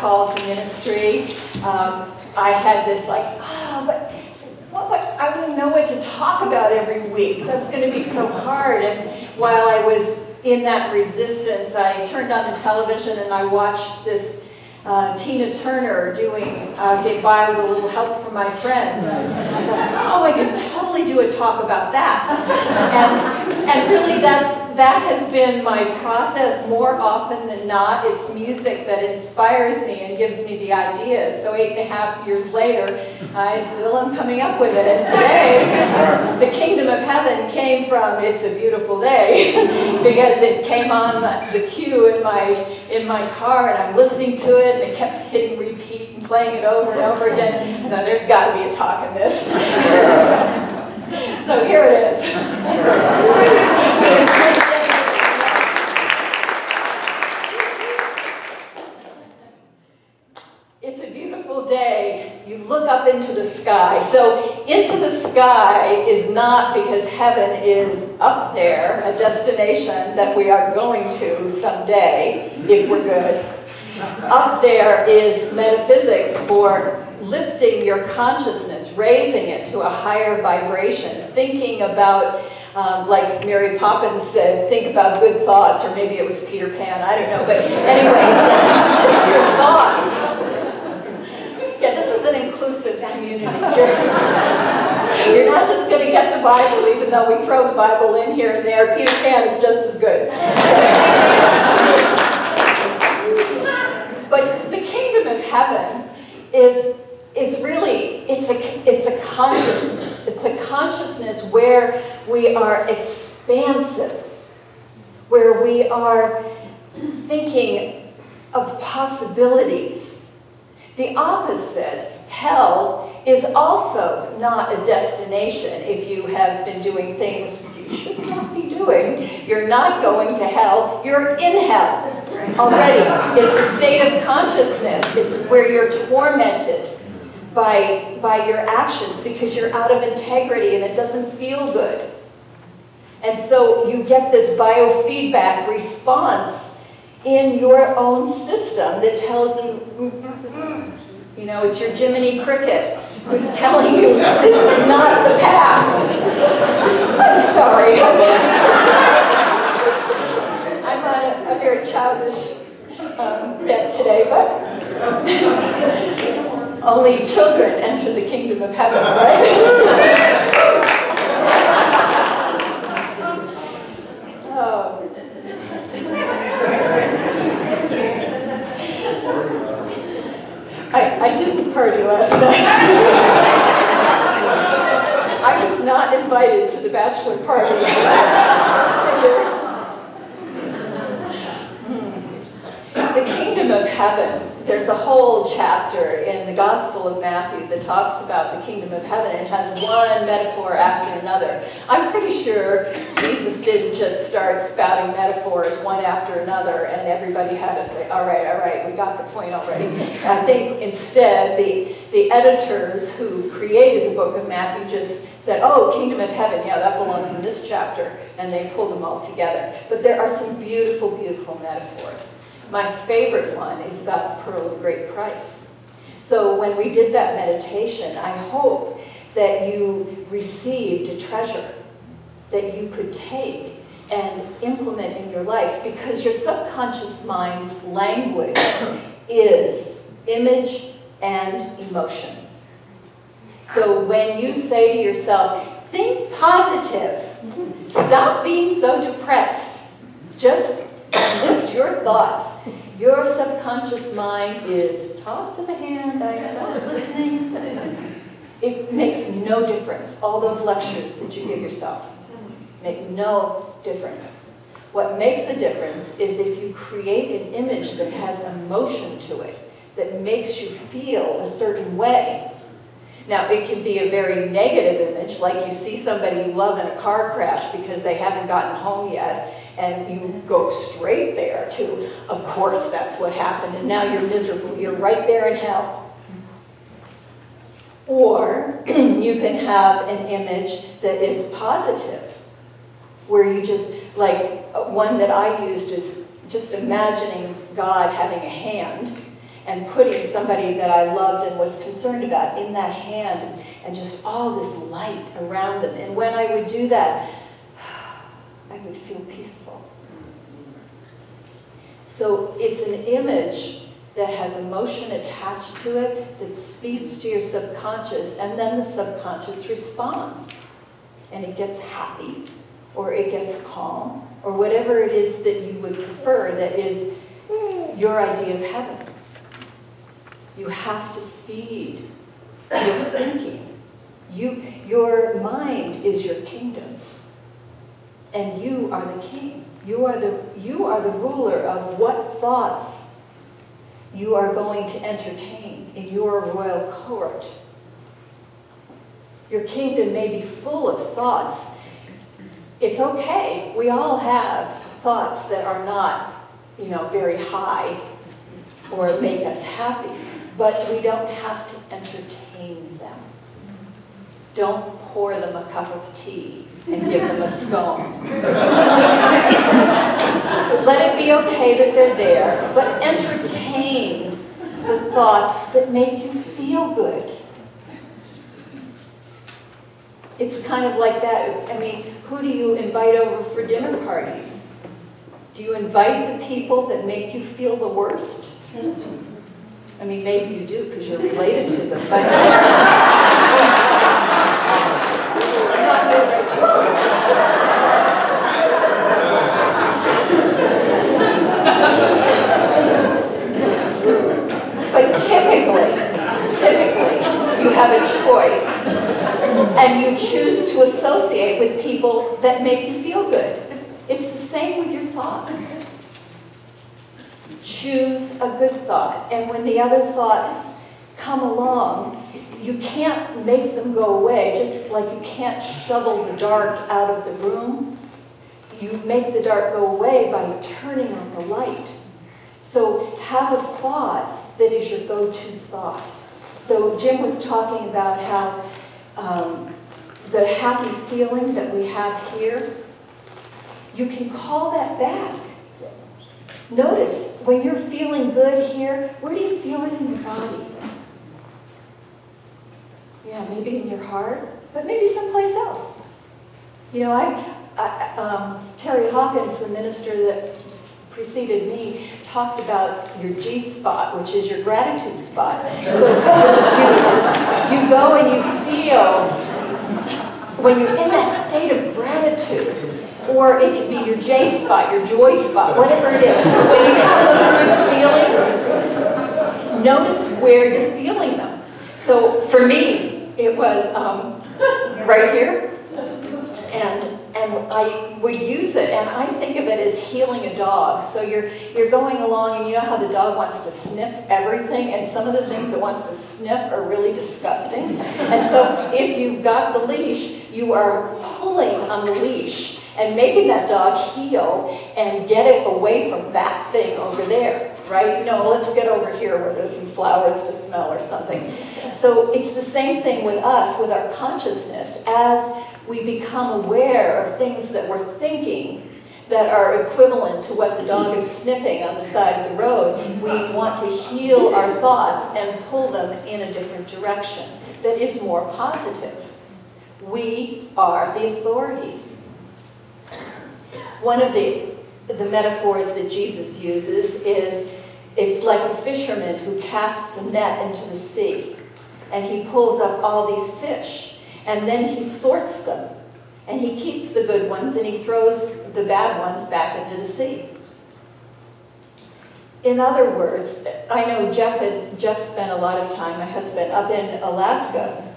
call to ministry, um, I had this like, oh, but what, what, I don't know what to talk about every week. That's going to be so hard. And while I was in that resistance, I turned on the television and I watched this uh, Tina Turner doing uh, Get By with a Little Help from My Friends. I thought, oh, I could totally do a talk about that. And, and really, that's, that has been my process more often than not. It's music that inspires me and gives me the ideas. So, eight and a half years later, I still am coming up with it. And today, the kingdom of heaven came from It's a Beautiful Day because it came on the queue in my, in my car, and I'm listening to it and it kept hitting repeat and playing it over and over again. And there's got to be a talk in this. so, so here it is. It's a beautiful day. You look up into the sky. So, into the sky is not because heaven is up there, a destination that we are going to someday, if we're good. Up there is metaphysics for lifting your consciousness, raising it to a higher vibration, thinking about, um, like Mary Poppins said, think about good thoughts, or maybe it was Peter Pan, I don't know. But anyway, it's lift your thoughts. Yeah, this is an inclusive community. Here. You're not just going to get the Bible, even though we throw the Bible in here and there. Peter Pan is just as good. But the kingdom of heaven is, is really, it's a, it's a consciousness. It's a consciousness where we are expansive, where we are thinking of possibilities. The opposite, hell, is also not a destination if you have been doing things you should not be doing. You're not going to hell, you're in hell already. It's a state of consciousness. It's where you're tormented by, by your actions because you're out of integrity and it doesn't feel good. And so you get this biofeedback response in your own system that tells you, mm, mm, mm, you know, it's your Jiminy Cricket who's telling you this is not the path. I'm sorry. very childish um, bent today, but only children enter the kingdom of heaven, right? oh. I, I didn't party last night. I was not invited to the bachelor party. the kingdom of heaven, there's a whole chapter in the Gospel of Matthew that talks about the kingdom of heaven. and has one metaphor after another. I'm pretty sure Jesus didn't just start spouting metaphors one after another and everybody had to say, all right, all right, we got the point already. I think instead the, the editors who created the book of Matthew just said, oh, kingdom of heaven, yeah, that belongs in this chapter. And they pulled them all together. But there are some beautiful, beautiful metaphors. My favorite one is about the pearl of great price. So when we did that meditation, I hope that you received a treasure that you could take and implement in your life because your subconscious mind's language is image and emotion. So when you say to yourself, think positive, stop being so depressed, just lift your thoughts. Your subconscious mind is talk to the hand, I am not listening. It makes no difference. All those lectures that you give yourself make no difference. What makes a difference is if you create an image that has emotion to it, that makes you feel a certain way. Now, it can be a very negative image, like you see somebody you love in a car crash because they haven't gotten home yet, and you go straight there to, of course, that's what happened, and now you're miserable. You're right there in hell. Or you can have an image that is positive, where you just, like one that I used is just imagining God having a hand and putting somebody that I loved and was concerned about in that hand and just all this light around them. And when I would do that, I would feel peaceful. So it's an image that has emotion attached to it that speaks to your subconscious, and then the subconscious responds. And it gets happy, or it gets calm, or whatever it is that you would prefer that is your idea of heaven. You have to feed your thinking. You, your mind is your kingdom, and you are the king. You are the, you are the ruler of what thoughts you are going to entertain in your royal court. Your kingdom may be full of thoughts. It's okay. We all have thoughts that are not, you know, very high or make us happy, but we don't have to entertain them. Don't pour them a cup of tea and give them a scone. let it be okay that they're there, but entertain the thoughts that make you feel good. It's kind of like that. I mean, who do you invite over for dinner parties? Do you invite the people that make you feel the worst? I mean, maybe you do because you're related to them, but have a choice and you choose to associate with people that make you feel good. It's the same with your thoughts. Choose a good thought, and when the other thoughts come along, you can't make them go away, just like you can't shovel the dark out of the room. You make the dark go away by turning on the light. So have a thought that is your go-to thought. So Jim was talking about how um, the happy feeling that we have here, you can call that back. Notice when you're feeling good here, where do you feel it in your body? Yeah, maybe in your heart, but maybe someplace else. You know, I, I um, Terry Hawkins, the minister that preceded me, talked about your G spot, which is your gratitude spot. So you, you go and you feel when you're in that state of gratitude, or it could be your J spot, your joy spot, whatever it is. When you have those good feelings, notice where you're feeling them. So for me, it was um, right here, and and I would use it, and I think of it as heeling a dog. So you're you're going along, and you know how the dog wants to sniff everything, and some of the things it wants to sniff are really disgusting. And so if you've got the leash, you are pulling on the leash and making that dog heel and get it away from that thing over there, right? No, let's get over here where there's some flowers to smell or something. So it's the same thing with us, with our consciousness. As we become aware of things that we're thinking that are equivalent to what the dog is sniffing on the side of the road, we want to heel our thoughts and pull them in a different direction that is more positive. We are the authorities. One of the, the metaphors that Jesus uses is it's like a fisherman who casts a net into the sea and he pulls up all these fish and then he sorts them and he keeps the good ones and he throws the bad ones back into the sea. In other words, I know Jeff had Jeff spent a lot of time, my husband, up in Alaska,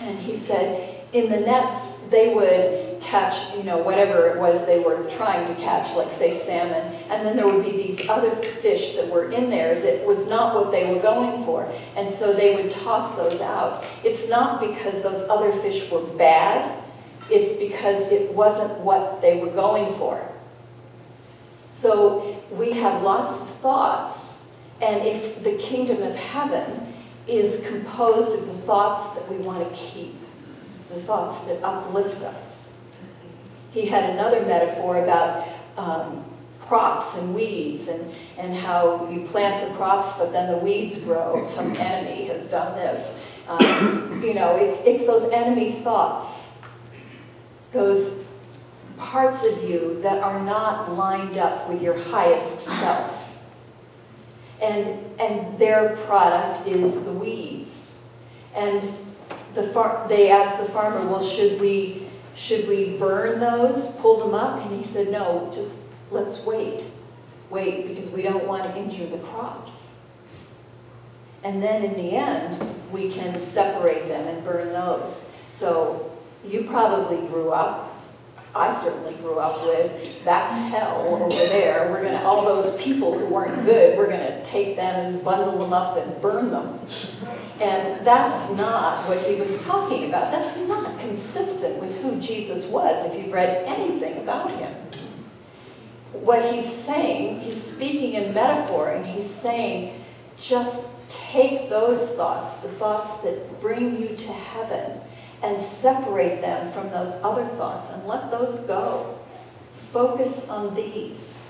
and he said in the nets they would catch, you know, whatever it was they were trying to catch, like say salmon, and then there would be these other fish that were in there that was not what they were going for, and so they would toss those out. It's not because those other fish were bad, it's because it wasn't what they were going for. So we have lots of thoughts, and if the kingdom of heaven is composed of the thoughts that we want to keep, the thoughts that uplift us, he had another metaphor about um, crops and weeds and, and how you plant the crops, but then the weeds grow. Some enemy has done this. Um, you know, it's, it's those enemy thoughts, those parts of you that are not lined up with your highest self. And, and their product is the weeds. And the far, they asked the farmer, well, should we, should we burn those, pull them up? And he said, no, just let's wait. Wait, because we don't want to injure the crops. And then in the end, we can separate them and burn those. So you probably grew up I certainly grew up with, that's hell over there. We're to, all those people who weren't good, we're to take them and bundle them up and burn them. And that's not what he was talking about. That's not consistent with who Jesus was if you've read anything about him. What he's saying, he's speaking in metaphor, and he's saying, just take those thoughts, the thoughts that bring you to heaven, and separate them from those other thoughts and let those go. Focus on these.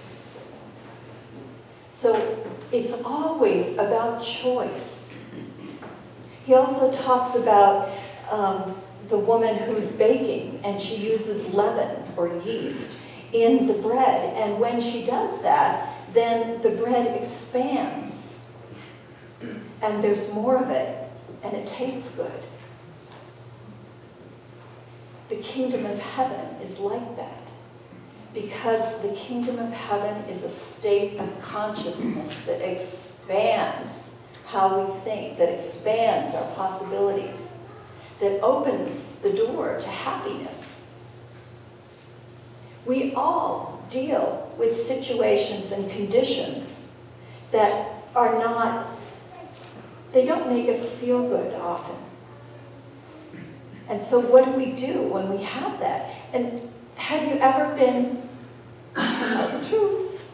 So it's always about choice. He also talks about um, the woman who's baking and she uses leaven or yeast in the bread. And when she does that, then the bread expands and there's more of it and it tastes good. The kingdom of heaven is like that because the kingdom of heaven is a state of consciousness that expands how we think, that expands our possibilities, that opens the door to happiness. We all deal with situations and conditions that are not, they don't make us feel good often. And so what do we do when we have that? And have you ever been, tell the truth,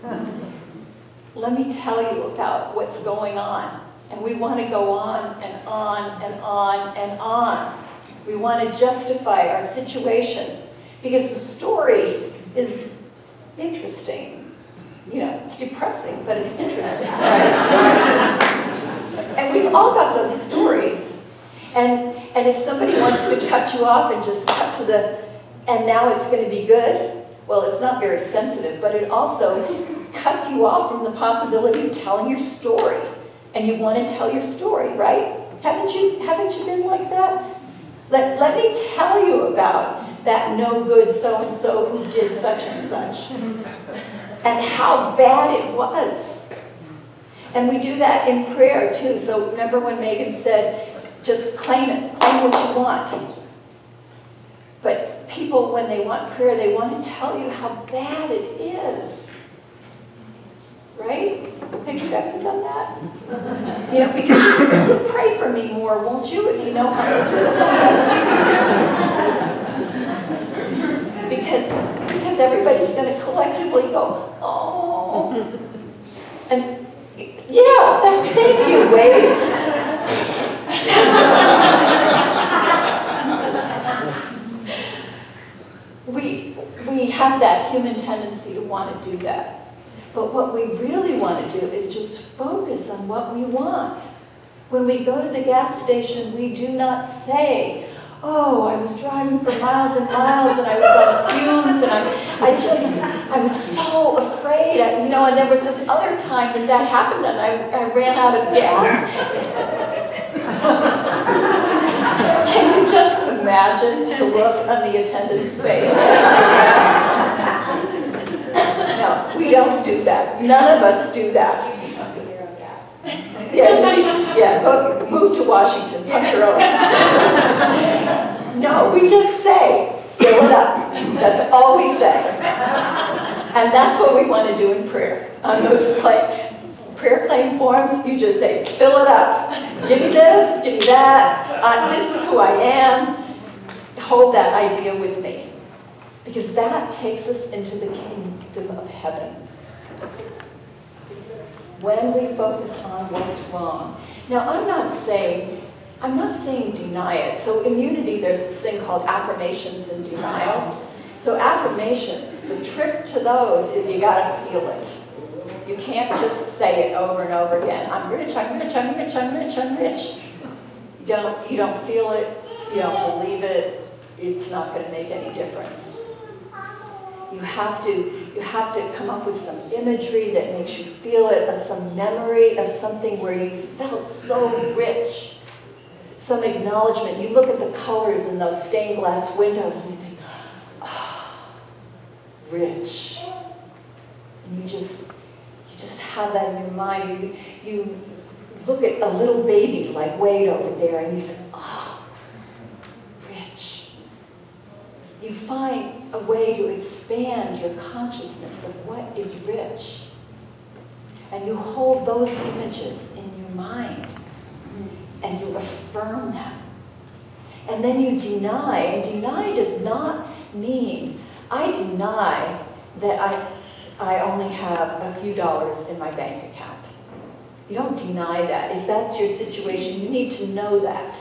let me tell you about what's going on. And we want to go on and on and on and on. We want to justify our situation because the story is interesting. You know, it's depressing, but it's interesting, right? and we've all got those stories. And and if somebody wants to cut you off and just cut to the, and now it's going to be good, well, it's not very sensitive, but it also cuts you off from the possibility of telling your story. And you want to tell your story, right? Haven't you, haven't you been like that? Let, let me tell you about that no good so and so who did such and such. And how bad it was. And we do that in prayer too. So remember when Megan said, just claim it. Claim what you want. But people, when they want prayer, they want to tell you how bad it is. Right? You that? You know, because pray for me more, won't you, if you know how miserable because because everybody's going to collectively go, oh. And yeah, that, thank you, Wade. we, we have that human tendency to want to do that. But what we really want to do is just focus on what we want. When we go to the gas station, we do not say, oh, I was driving for miles and miles and I was on fumes and I, I just, I was so afraid. I, you know, and there was this other time that that happened and I, I ran out of gas. Can you just imagine the look on the attendant's face? don't do that. None of us do that. Yeah, yeah, move to Washington, pump your own. no, we just say, fill it up. That's all we say. And that's what we want to do in prayer on those prayer claim forms, you just say, fill it up. Give me this, give me that. Uh, this is who I am. Hold that idea with me. Because that takes us into the kingdom of heaven. When we focus on what's wrong. Now, I'm not saying, I'm not saying deny it. So in Unity, there's this thing called affirmations and denials. So affirmations, the trick to those is you gotta feel it. You can't just say it over and over again. I'm rich, I'm rich, I'm rich, I'm rich, I'm rich. You don't, you don't feel it, you don't believe it, it's not gonna make any difference. You have to, you have to come up with some imagery that makes you feel it, of some memory of something where you felt so rich. Some acknowledgement. You look at the colors in those stained glass windows and you think, oh, rich. And you just, you just have that in your mind. You, you look at a little baby like Wade over there and you think, ah, oh, rich. You find a way to expand your consciousness of what is rich. And you hold those images in your mind and you affirm them. And then you deny, and deny does not mean, I deny that I, I only have a few dollars in my bank account. You don't deny that. If that's your situation, you need to know that,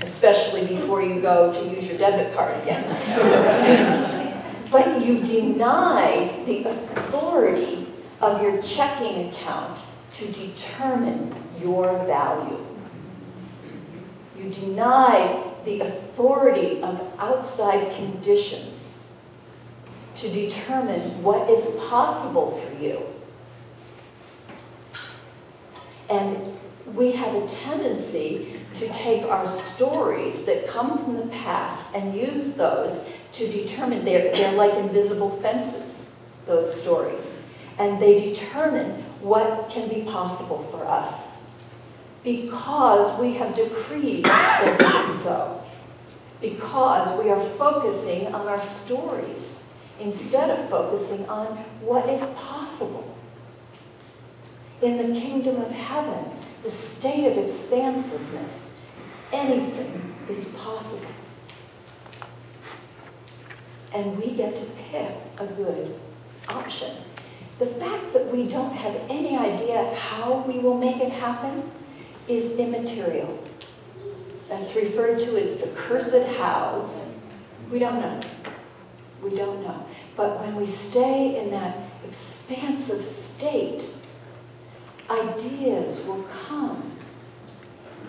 especially before you go to use your debit card again. but you deny the authority of your checking account to determine your value. You deny the authority of outside conditions to determine what is possible for you. And we have a tendency to take our stories that come from the past and use those to determine, they're, they're like invisible fences, those stories. And they determine what can be possible for us because we have decreed that it is so. Because we are focusing on our stories instead of focusing on what is possible. In the kingdom of heaven, the state of expansiveness, anything is possible. And we get to pick a good option. The fact that we don't have any idea how we will make it happen is immaterial. That's referred to as the cursed house. We don't know. We don't know. But when we stay in that expansive state, ideas will come.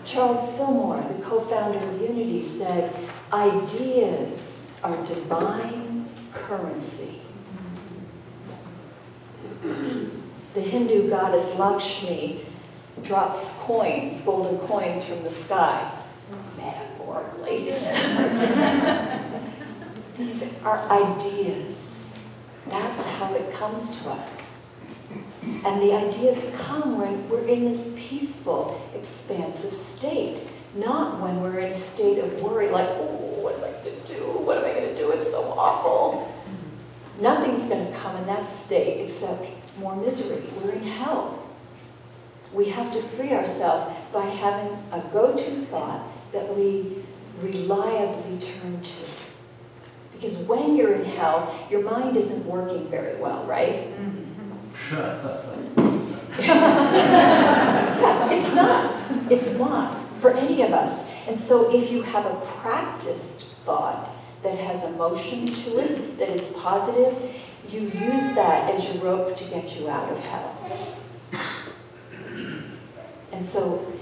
Charles Fillmore, the co-founder of Unity, said, ideas are divine currency. The Hindu goddess Lakshmi drops coins, golden coins from the sky, metaphorically. These are ideas. That's how it comes to us. And the ideas come when we're in this peaceful, expansive state, not when we're in a state of worry, like, oh, what am I going to do? What am I going to do? It's so awful. Nothing's going to come in that state except more misery. We're in hell. We have to free ourselves by having a go-to thought that we reliably turn to. Because when you're in hell, your mind isn't working very well, right? yeah, it's not. It's not for any of us. And so if you have a practiced thought that has emotion to it, that is positive, you use that as your rope to get you out of hell. And so,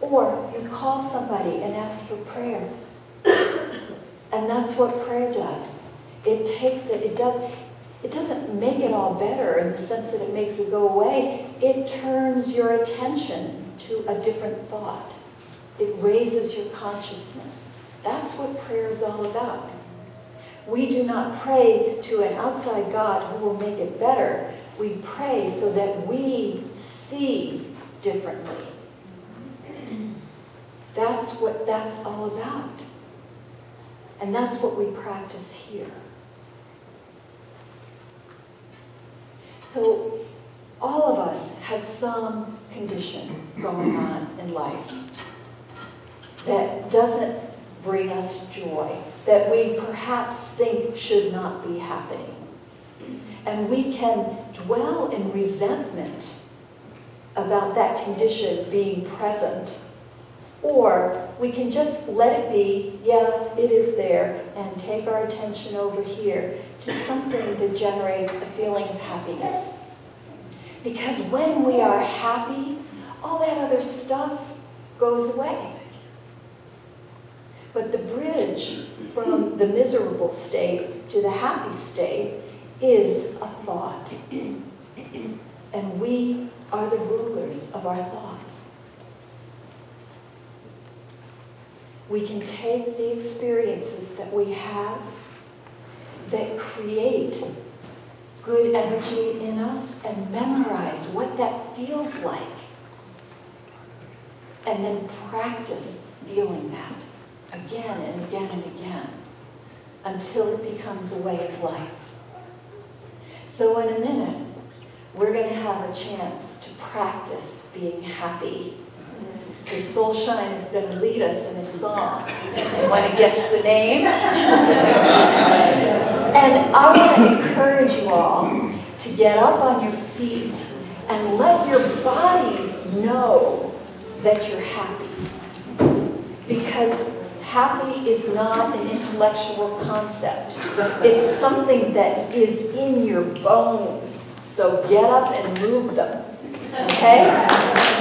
or you call somebody and ask for prayer. And that's what prayer does. It takes it, it, does, it doesn't make it all better in the sense that it makes it go away. It turns your attention to a different thought. It raises your consciousness. That's what prayer is all about. We do not pray to an outside God who will make it better. We pray so that we see differently. That's what that's all about. And that's what we practice here. So all of us have some condition going on in life that doesn't bring us joy, that we perhaps think should not be happening. And we can dwell in resentment about that condition being present Or we can just let it be, yeah, it is there, and take our attention over here to something that generates a feeling of happiness. Because when we are happy, all that other stuff goes away. But the bridge from the miserable state to the happy state is a thought. And we are the rulers of our thoughts. We can take the experiences that we have that create good energy in us and memorize what that feels like. And then practice feeling that again and again and again until it becomes a way of life. So, in a minute, we're going to have a chance to practice being happy. Because Soulshine is going to lead us in a song. And want to guess the name? and I want to encourage you all to get up on your feet and let your bodies know that you're happy. Because happy is not an intellectual concept, it's something that is in your bones. So get up and move them. Okay?